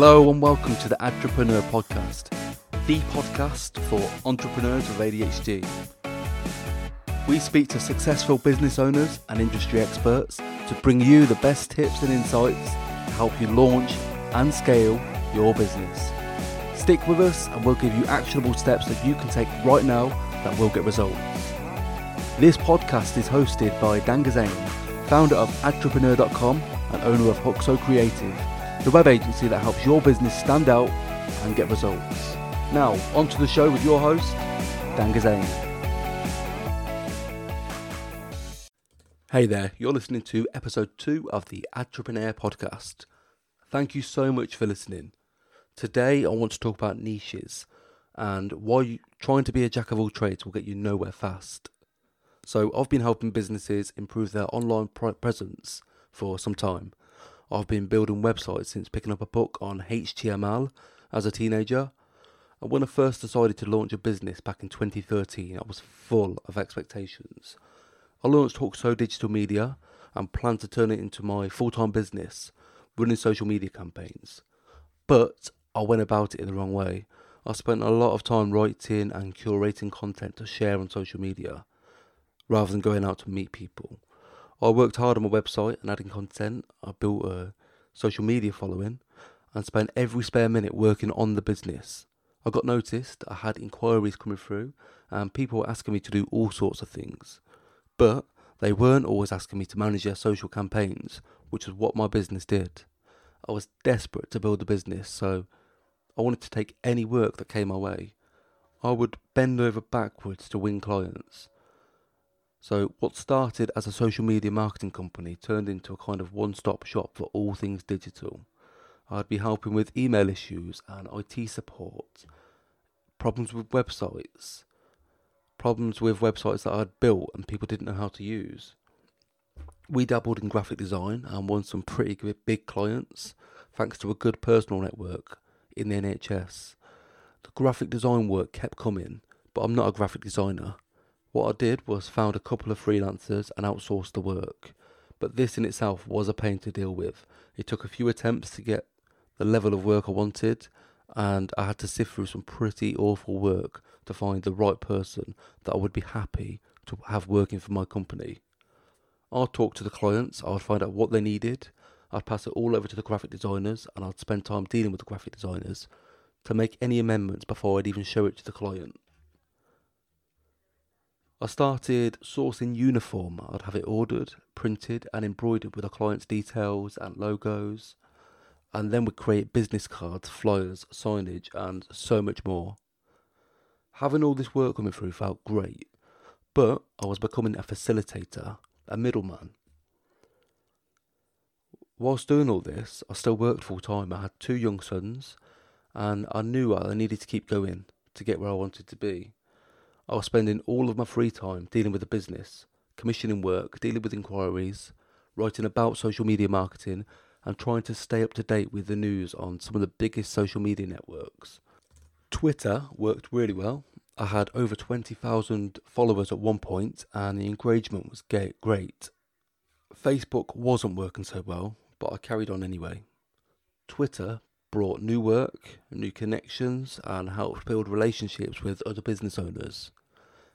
Hello and welcome to the Entrepreneur Podcast, the podcast for entrepreneurs with ADHD. We speak to successful business owners and industry experts to bring you the best tips and insights to help you launch and scale your business. Stick with us and we'll give you actionable steps that you can take right now that will get results. This podcast is hosted by Dan Gazain, founder of entrepreneur.com and owner of Huxo Creative, the web agency that helps your business stand out and get results. Now, on to the show with your host, Dan Gazain. Hey there, you're listening to episode two of the Entrepreneur Podcast. Thank you so much for listening. Today, I want to talk about niches and why you, trying to be a jack of all trades will get you nowhere fast. So, I've been helping businesses improve their online presence for some time. I've been building websites since picking up a book on HTML as a teenager. And when I first decided to launch a business back in 2013, I was full of expectations. I launched Huxo Digital Media and plan to turn it into my full time business, running social media campaigns. But I went about it in the wrong way. I spent a lot of time writing and curating content to share on social media rather than going out to meet people. I worked hard on my website and adding content. I built a social media following and spent every spare minute working on the business. I got noticed, I had inquiries coming through, and people were asking me to do all sorts of things. But they weren't always asking me to manage their social campaigns, which is what my business did. I was desperate to build a business, so I wanted to take any work that came my way. I would bend over backwards to win clients. So, what started as a social media marketing company turned into a kind of one stop shop for all things digital. I'd be helping with email issues and IT support, problems with websites, problems with websites that I'd built and people didn't know how to use. We dabbled in graphic design and won some pretty big clients thanks to a good personal network in the NHS. The graphic design work kept coming, but I'm not a graphic designer. What I did was found a couple of freelancers and outsourced the work. But this in itself was a pain to deal with. It took a few attempts to get the level of work I wanted, and I had to sift through some pretty awful work to find the right person that I would be happy to have working for my company. I'd talk to the clients, I'd find out what they needed, I'd pass it all over to the graphic designers, and I'd spend time dealing with the graphic designers to make any amendments before I'd even show it to the client. I started sourcing uniform. I'd have it ordered, printed, and embroidered with a client's details and logos, and then we'd create business cards, flyers, signage, and so much more. Having all this work coming through felt great, but I was becoming a facilitator, a middleman. Whilst doing all this, I still worked full time. I had two young sons, and I knew I needed to keep going to get where I wanted to be. I was spending all of my free time dealing with the business, commissioning work, dealing with inquiries, writing about social media marketing, and trying to stay up to date with the news on some of the biggest social media networks. Twitter worked really well. I had over 20,000 followers at one point, and the engagement was great. Facebook wasn't working so well, but I carried on anyway. Twitter brought new work, new connections, and helped build relationships with other business owners.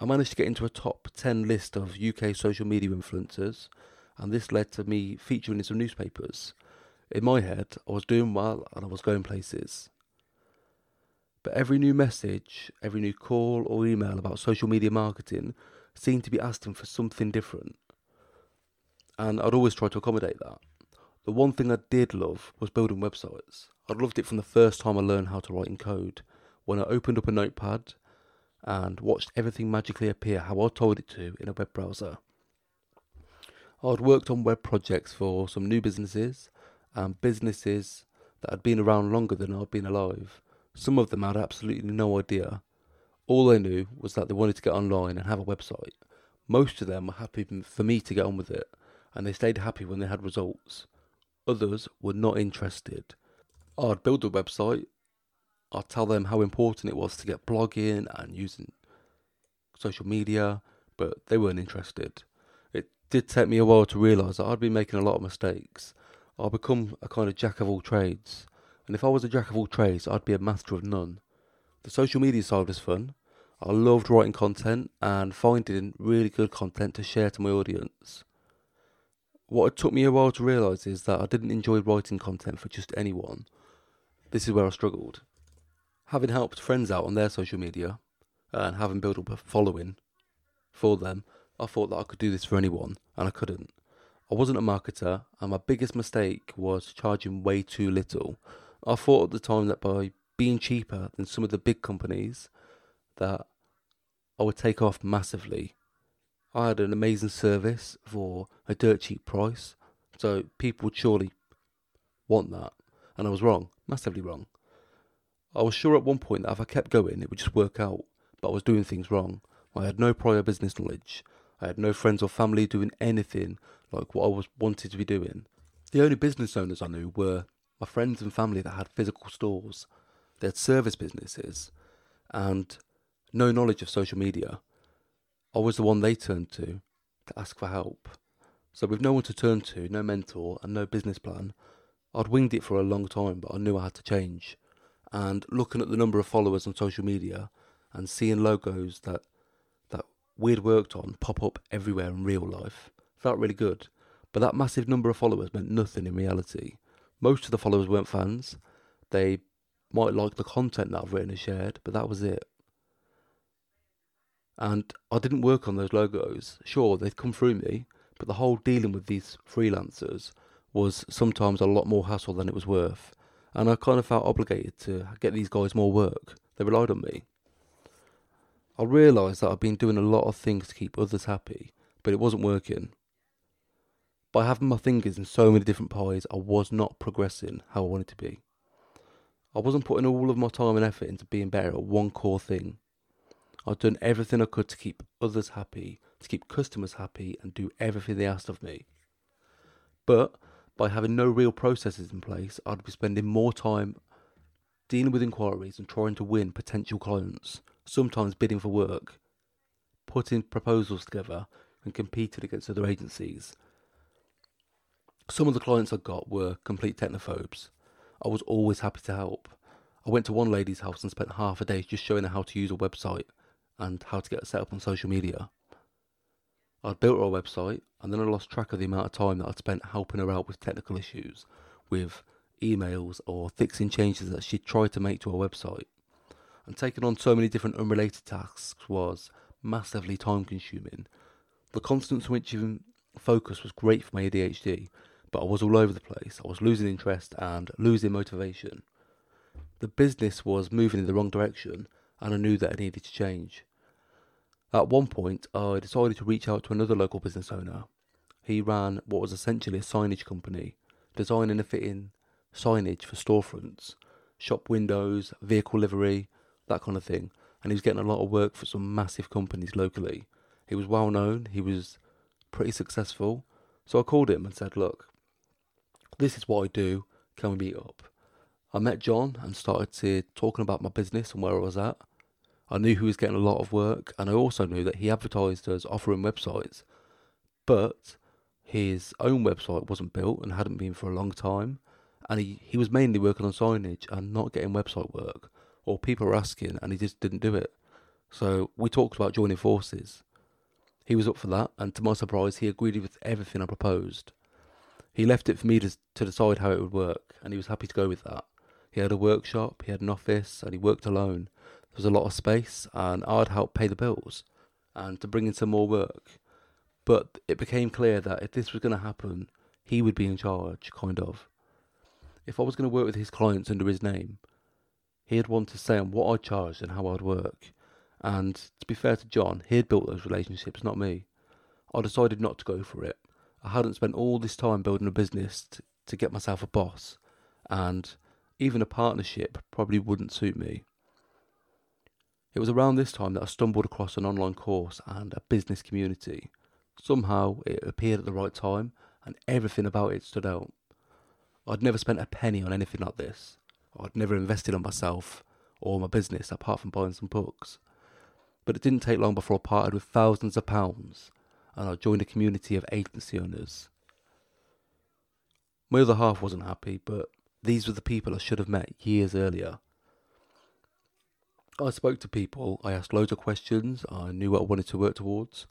I managed to get into a top 10 list of UK social media influencers, and this led to me featuring in some newspapers. In my head, I was doing well and I was going places. But every new message, every new call or email about social media marketing seemed to be asking for something different. And I'd always try to accommodate that. The one thing I did love was building websites. I loved it from the first time I learned how to write in code. When I opened up a notepad and watched everything magically appear how I told it to in a web browser. I'd worked on web projects for some new businesses and businesses that had been around longer than I'd been alive. Some of them had absolutely no idea. All they knew was that they wanted to get online and have a website. Most of them were happy for me to get on with it, and they stayed happy when they had results. Others were not interested. I'd build a website, I'd tell them how important it was to get blogging and using social media, but they weren't interested. It did take me a while to realise that I'd been making a lot of mistakes. I'd become a kind of jack of all trades, And if I was a jack of all trades, I'd be a master of none. The social media side was fun. I loved writing content and finding really good content to share to my audience. What it took me a while to realise is that I didn't enjoy writing content for just anyone. This is where I struggled. Having helped friends out on their social media uh, and having built up a following for them, I thought that I could do this for anyone, and I couldn't. I wasn't a marketer, and my biggest mistake was charging way too little. I thought at the time that by being cheaper than some of the big companies, that I would take off massively. I had an amazing service for a dirt cheap price, so people would surely want that. And I was wrong, massively wrong. I was sure at one point that if I kept going, it would just work out, but I was doing things wrong. I had no prior business knowledge. I had no friends or family doing anything like what I was wanted to be doing. The only business owners I knew were my friends and family that had physical stores. They had service businesses and no knowledge of social media. I was the one they turned to to ask for help. So with no one to turn to, no mentor and no business plan, I'd winged it for a long time, but I knew I had to change. And looking at the number of followers on social media and seeing logos that that we'd worked on pop up everywhere in real life felt really good. But that massive number of followers meant nothing in reality. Most of the followers weren't fans. They might like the content that I've written and shared, but that was it. And I didn't work on those logos. Sure, they'd come through me, but the whole dealing with these freelancers was sometimes a lot more hassle than it was worth. And I kind of felt obligated to get these guys more work. They relied on me. I realised that I'd been doing a lot of things to keep others happy, but it wasn't working. By having my fingers in so many different pies, I was not progressing how I wanted to be. I wasn't putting all of my time and effort into being better at one core thing. I'd done everything I could to keep others happy, to keep customers happy, and do everything they asked of me. But by having no real processes in place, I'd be spending more time dealing with inquiries and trying to win potential clients, sometimes bidding for work, putting proposals together, and competing against other agencies. Some of the clients I got were complete technophobes. I was always happy to help. I went to one lady's house and spent half a day just showing her how to use a website and how to get set up on social media. I'd built her a website and then I lost track of the amount of time that I'd spent helping her out with technical issues, with emails or fixing changes that she'd tried to make to her website. And taking on so many different unrelated tasks was massively time consuming. The constant switching focus was great for my ADHD, but I was all over the place. I was losing interest and losing motivation. The business was moving in the wrong direction and I knew that I needed to change. At one point, I decided to reach out to another local business owner. He ran what was essentially a signage company, designing and fitting signage for storefronts, shop windows, vehicle livery, that kind of thing. And he was getting a lot of work for some massive companies locally. He was well known, he was pretty successful. So I called him and said, Look, this is what I do, can we meet up? I met John and started to talking about my business and where I was at. I knew he was getting a lot of work, and I also knew that he advertised as offering websites, but his own website wasn't built and hadn't been for a long time, and he, he was mainly working on signage and not getting website work, or people were asking and he just didn't do it. So we talked about joining forces. He was up for that, and to my surprise, he agreed with everything I proposed. He left it for me to, to decide how it would work, and he was happy to go with that. He had a workshop, he had an office, and he worked alone. There was a lot of space, and I'd help pay the bills and to bring in some more work. But it became clear that if this was going to happen, he would be in charge, kind of. If I was going to work with his clients under his name, he'd want to say on what I charged and how I'd work. And to be fair to John, he'd built those relationships, not me. I decided not to go for it. I hadn't spent all this time building a business to, to get myself a boss, and even a partnership probably wouldn't suit me. It was around this time that I stumbled across an online course and a business community. Somehow it appeared at the right time and everything about it stood out. I'd never spent a penny on anything like this. I'd never invested on myself or my business apart from buying some books. But it didn't take long before I parted with thousands of pounds and I joined a community of agency owners. My other half wasn't happy, but these were the people I should have met years earlier. I spoke to people, I asked loads of questions, I knew what I wanted to work towards.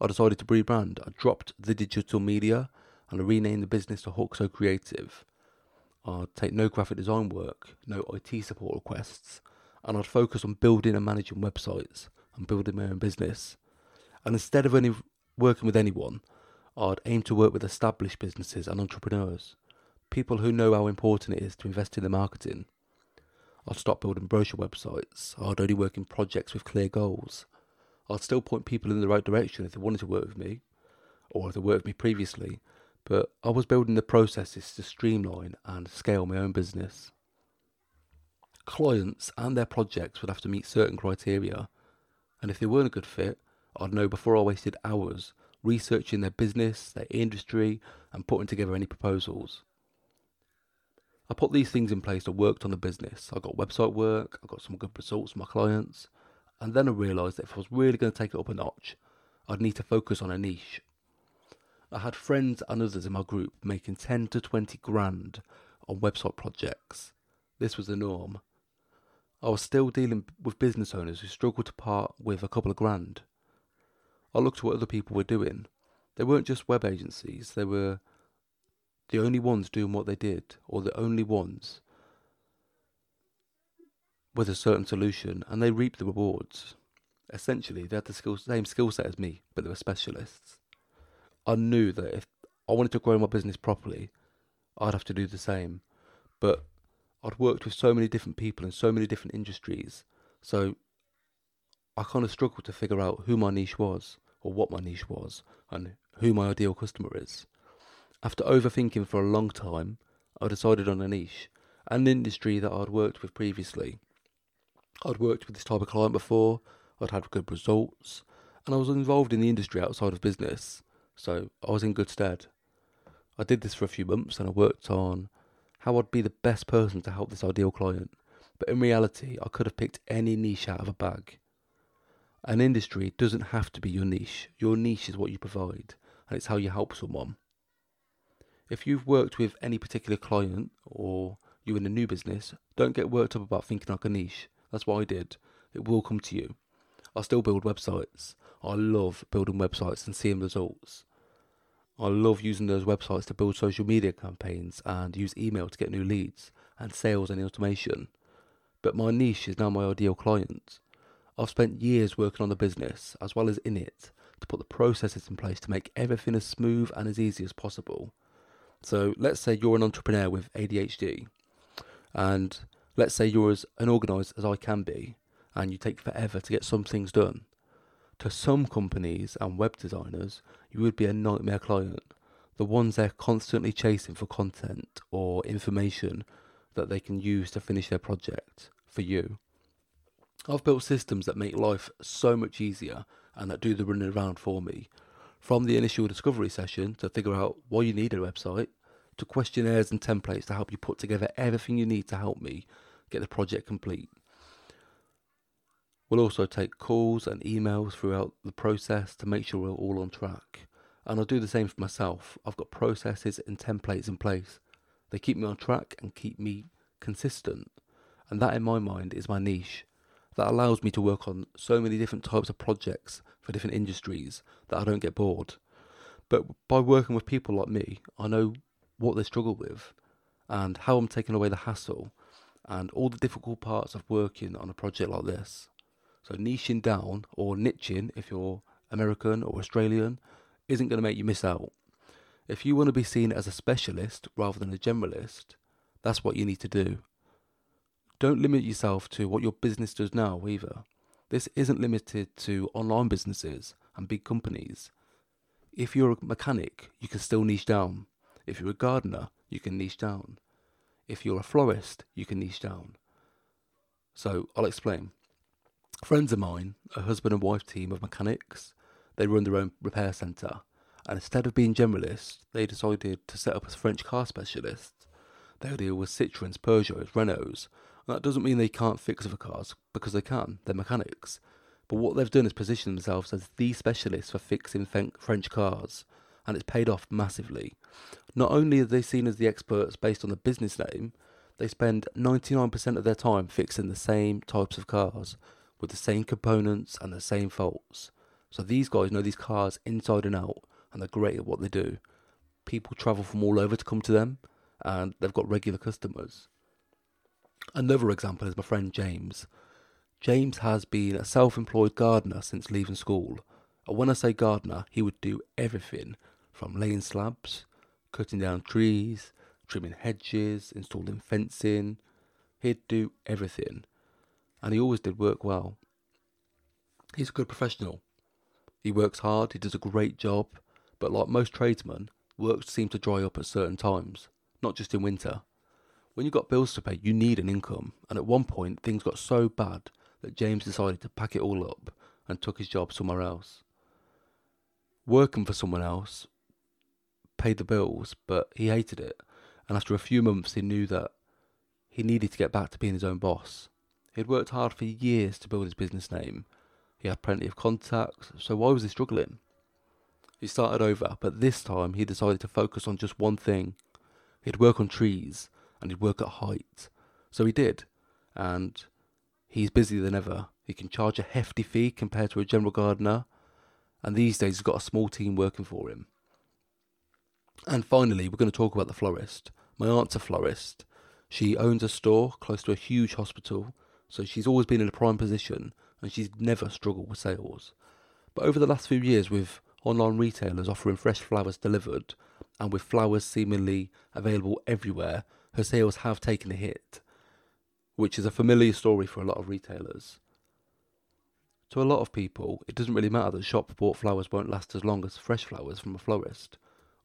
I decided to rebrand. I dropped the digital media and I renamed the business to Huxo Creative. I'd take no graphic design work, no IT support requests, and I'd focus on building and managing websites and building my own business. And instead of only working with anyone, I'd aim to work with established businesses and entrepreneurs, people who know how important it is to invest in the marketing. I'd stop building brochure websites. I'd only work in projects with clear goals. I'd still point people in the right direction if they wanted to work with me, or if they worked with me previously, but I was building the processes to streamline and scale my own business. Clients and their projects would have to meet certain criteria, and if they weren't a good fit, I'd know before I wasted hours researching their business, their industry, and putting together any proposals. I put these things in place. I worked on the business. I got website work. I got some good results from my clients. And then I realised that if I was really going to take it up a notch, I'd need to focus on a niche. I had friends and others in my group making 10 to 20 grand on website projects. This was the norm. I was still dealing with business owners who struggled to part with a couple of grand. I looked at what other people were doing. They weren't just web agencies, they were the only ones doing what they did, or the only ones with a certain solution, and they reaped the rewards. Essentially, they had the same skill set as me, but they were specialists. I knew that if I wanted to grow my business properly, I'd have to do the same. But I'd worked with so many different people in so many different industries, so I kind of struggled to figure out who my niche was, or what my niche was, and who my ideal customer is. After overthinking for a long time, I decided on a niche, an industry that I'd worked with previously. I'd worked with this type of client before, I'd had good results, and I was involved in the industry outside of business, so I was in good stead. I did this for a few months and I worked on how I'd be the best person to help this ideal client, but in reality, I could have picked any niche out of a bag. An industry doesn't have to be your niche, your niche is what you provide, and it's how you help someone. If you've worked with any particular client or you're in a new business, don't get worked up about thinking like a niche. That's what I did. It will come to you. I still build websites. I love building websites and seeing results. I love using those websites to build social media campaigns and use email to get new leads and sales and automation. But my niche is now my ideal client. I've spent years working on the business as well as in it to put the processes in place to make everything as smooth and as easy as possible. So let's say you're an entrepreneur with ADHD, and let's say you're as unorganized as I can be, and you take forever to get some things done. To some companies and web designers, you would be a nightmare client. The ones they're constantly chasing for content or information that they can use to finish their project for you. I've built systems that make life so much easier and that do the running around for me from the initial discovery session to figure out why you need a website, to questionnaires and templates to help you put together everything you need to help me get the project complete. We'll also take calls and emails throughout the process to make sure we're all on track. And I'll do the same for myself. I've got processes and templates in place. They keep me on track and keep me consistent. And that, in my mind, is my niche. That allows me to work on so many different types of projects for different industries that I don't get bored. But by working with people like me, I know what they struggle with and how I'm taking away the hassle and all the difficult parts of working on a project like this. So, niching down or niching, if you're American or Australian, isn't going to make you miss out. If you want to be seen as a specialist rather than a generalist, that's what you need to do. Don't limit yourself to what your business does now either. This isn't limited to online businesses and big companies. If you're a mechanic, you can still niche down. If you're a gardener, you can niche down. If you're a florist, you can niche down. So I'll explain. Friends of mine, a husband and wife team of mechanics, they run their own repair centre. And instead of being generalists, they decided to set up as French car specialists. They deal with Citroens, Peugeots, Renaults, that doesn't mean they can't fix other cars, because they can, they're mechanics. But what they've done is position themselves as the specialists for fixing French cars, and it's paid off massively. Not only are they seen as the experts based on the business name, They spend 99% of their time fixing the same types of cars with the same components and the same faults. So these guys know these cars inside and out and they're great at what they do. People travel from all over to come to them and they've got regular customers. Another example is my friend James. James has been a self employed gardener since leaving school. And when I say gardener, he would do everything from laying slabs, cutting down trees, trimming hedges, installing fencing. He'd do everything. And he always did work well. He's a good professional. He works hard, he does a great job, but like most tradesmen, work seems to dry up at certain times, not just in winter. When you've got bills to pay, you need an income, and at one point things got so bad that James decided to pack it all up and took his job somewhere else. Working for someone else paid the bills, but he hated it, and after a few months he knew that he needed to get back to being his own boss. He had worked hard for years to build his business name. He had plenty of contacts, so why was he struggling? He started over, but this time he decided to focus on just one thing. He'd work on trees, and he'd work at height. So he did, and he's busier than ever. He can charge a hefty fee compared to a general gardener, and these days he's got a small team working for him. And finally, we're going to talk about the florist. My aunt's a florist. She owns a store close to a huge hospital, so she's always been in a prime position and she's never struggled with sales. But over the last few years, with online retailers offering fresh flowers delivered and with flowers seemingly available everywhere, her sales have taken a hit, which is a familiar story for a lot of retailers. To a lot of people, it doesn't really matter that shop bought flowers won't last as long as fresh flowers from a florist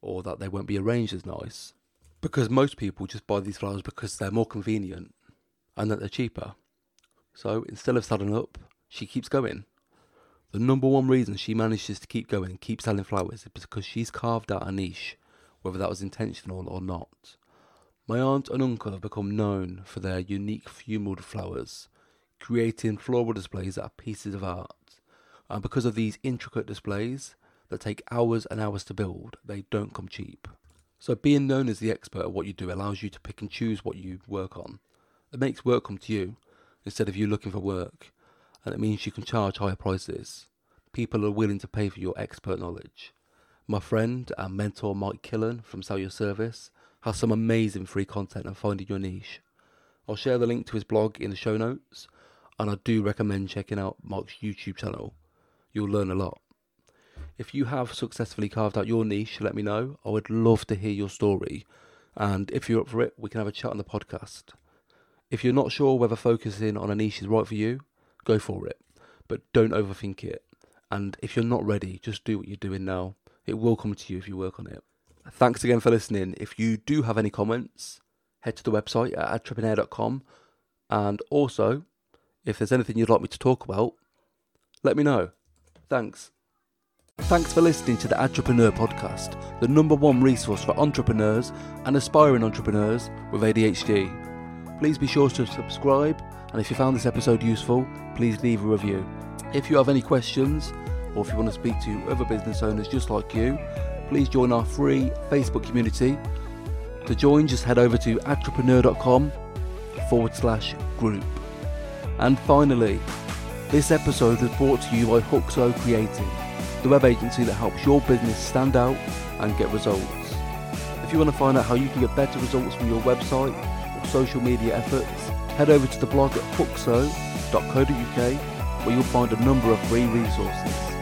or that they won't be arranged as nice. Because most people just buy these flowers because they're more convenient and that they're cheaper. So instead of selling up, she keeps going. The number one reason she manages to keep going and keep selling flowers is because she's carved out a niche, whether that was intentional or not. My aunt and uncle have become known for their unique funeral flowers, creating floral displays that are pieces of art. And because of these intricate displays, that take hours and hours to build, they don't come cheap. So being known as the expert at what you do allows you to pick and choose what you work on. It makes work come to you instead of you looking for work, and it means you can charge higher prices. People are willing to pay for your expert knowledge. My friend and mentor Mike Killen from Sell Your Service has some amazing free content on finding your niche. I'll share the link to his blog in the show notes, and I do recommend checking out Mark's YouTube channel. You'll learn a lot. If you have successfully carved out your niche, let me know. I would love to hear your story. And if you're up for it, we can have a chat on the podcast. If you're not sure whether focusing on a niche is right for you, go for it. But don't overthink it. And if you're not ready, just do what you're doing now. It will come to you if you work on it. Thanks again for listening. If you do have any comments, head to the website at adtrepreneure.com. And also, if there's anything you'd like me to talk about, let me know. Thanks. Thanks for listening to the Adtrepreneur Podcast, the number one resource for entrepreneurs and aspiring entrepreneurs with ADHD. Please be sure to subscribe, and if you found this episode useful, please leave a review. If you have any questions, or if you want to speak to other business owners just like you, please join our free Facebook community. To join, just head over to entrepreneur.com forward slash group. And finally, this episode was brought to you by Huxo Creative the web agency that helps your business stand out and get results. If you want to find out how you can get better results from your website or social media efforts, head over to the blog at huxo.co.uk where you'll find a number of free resources.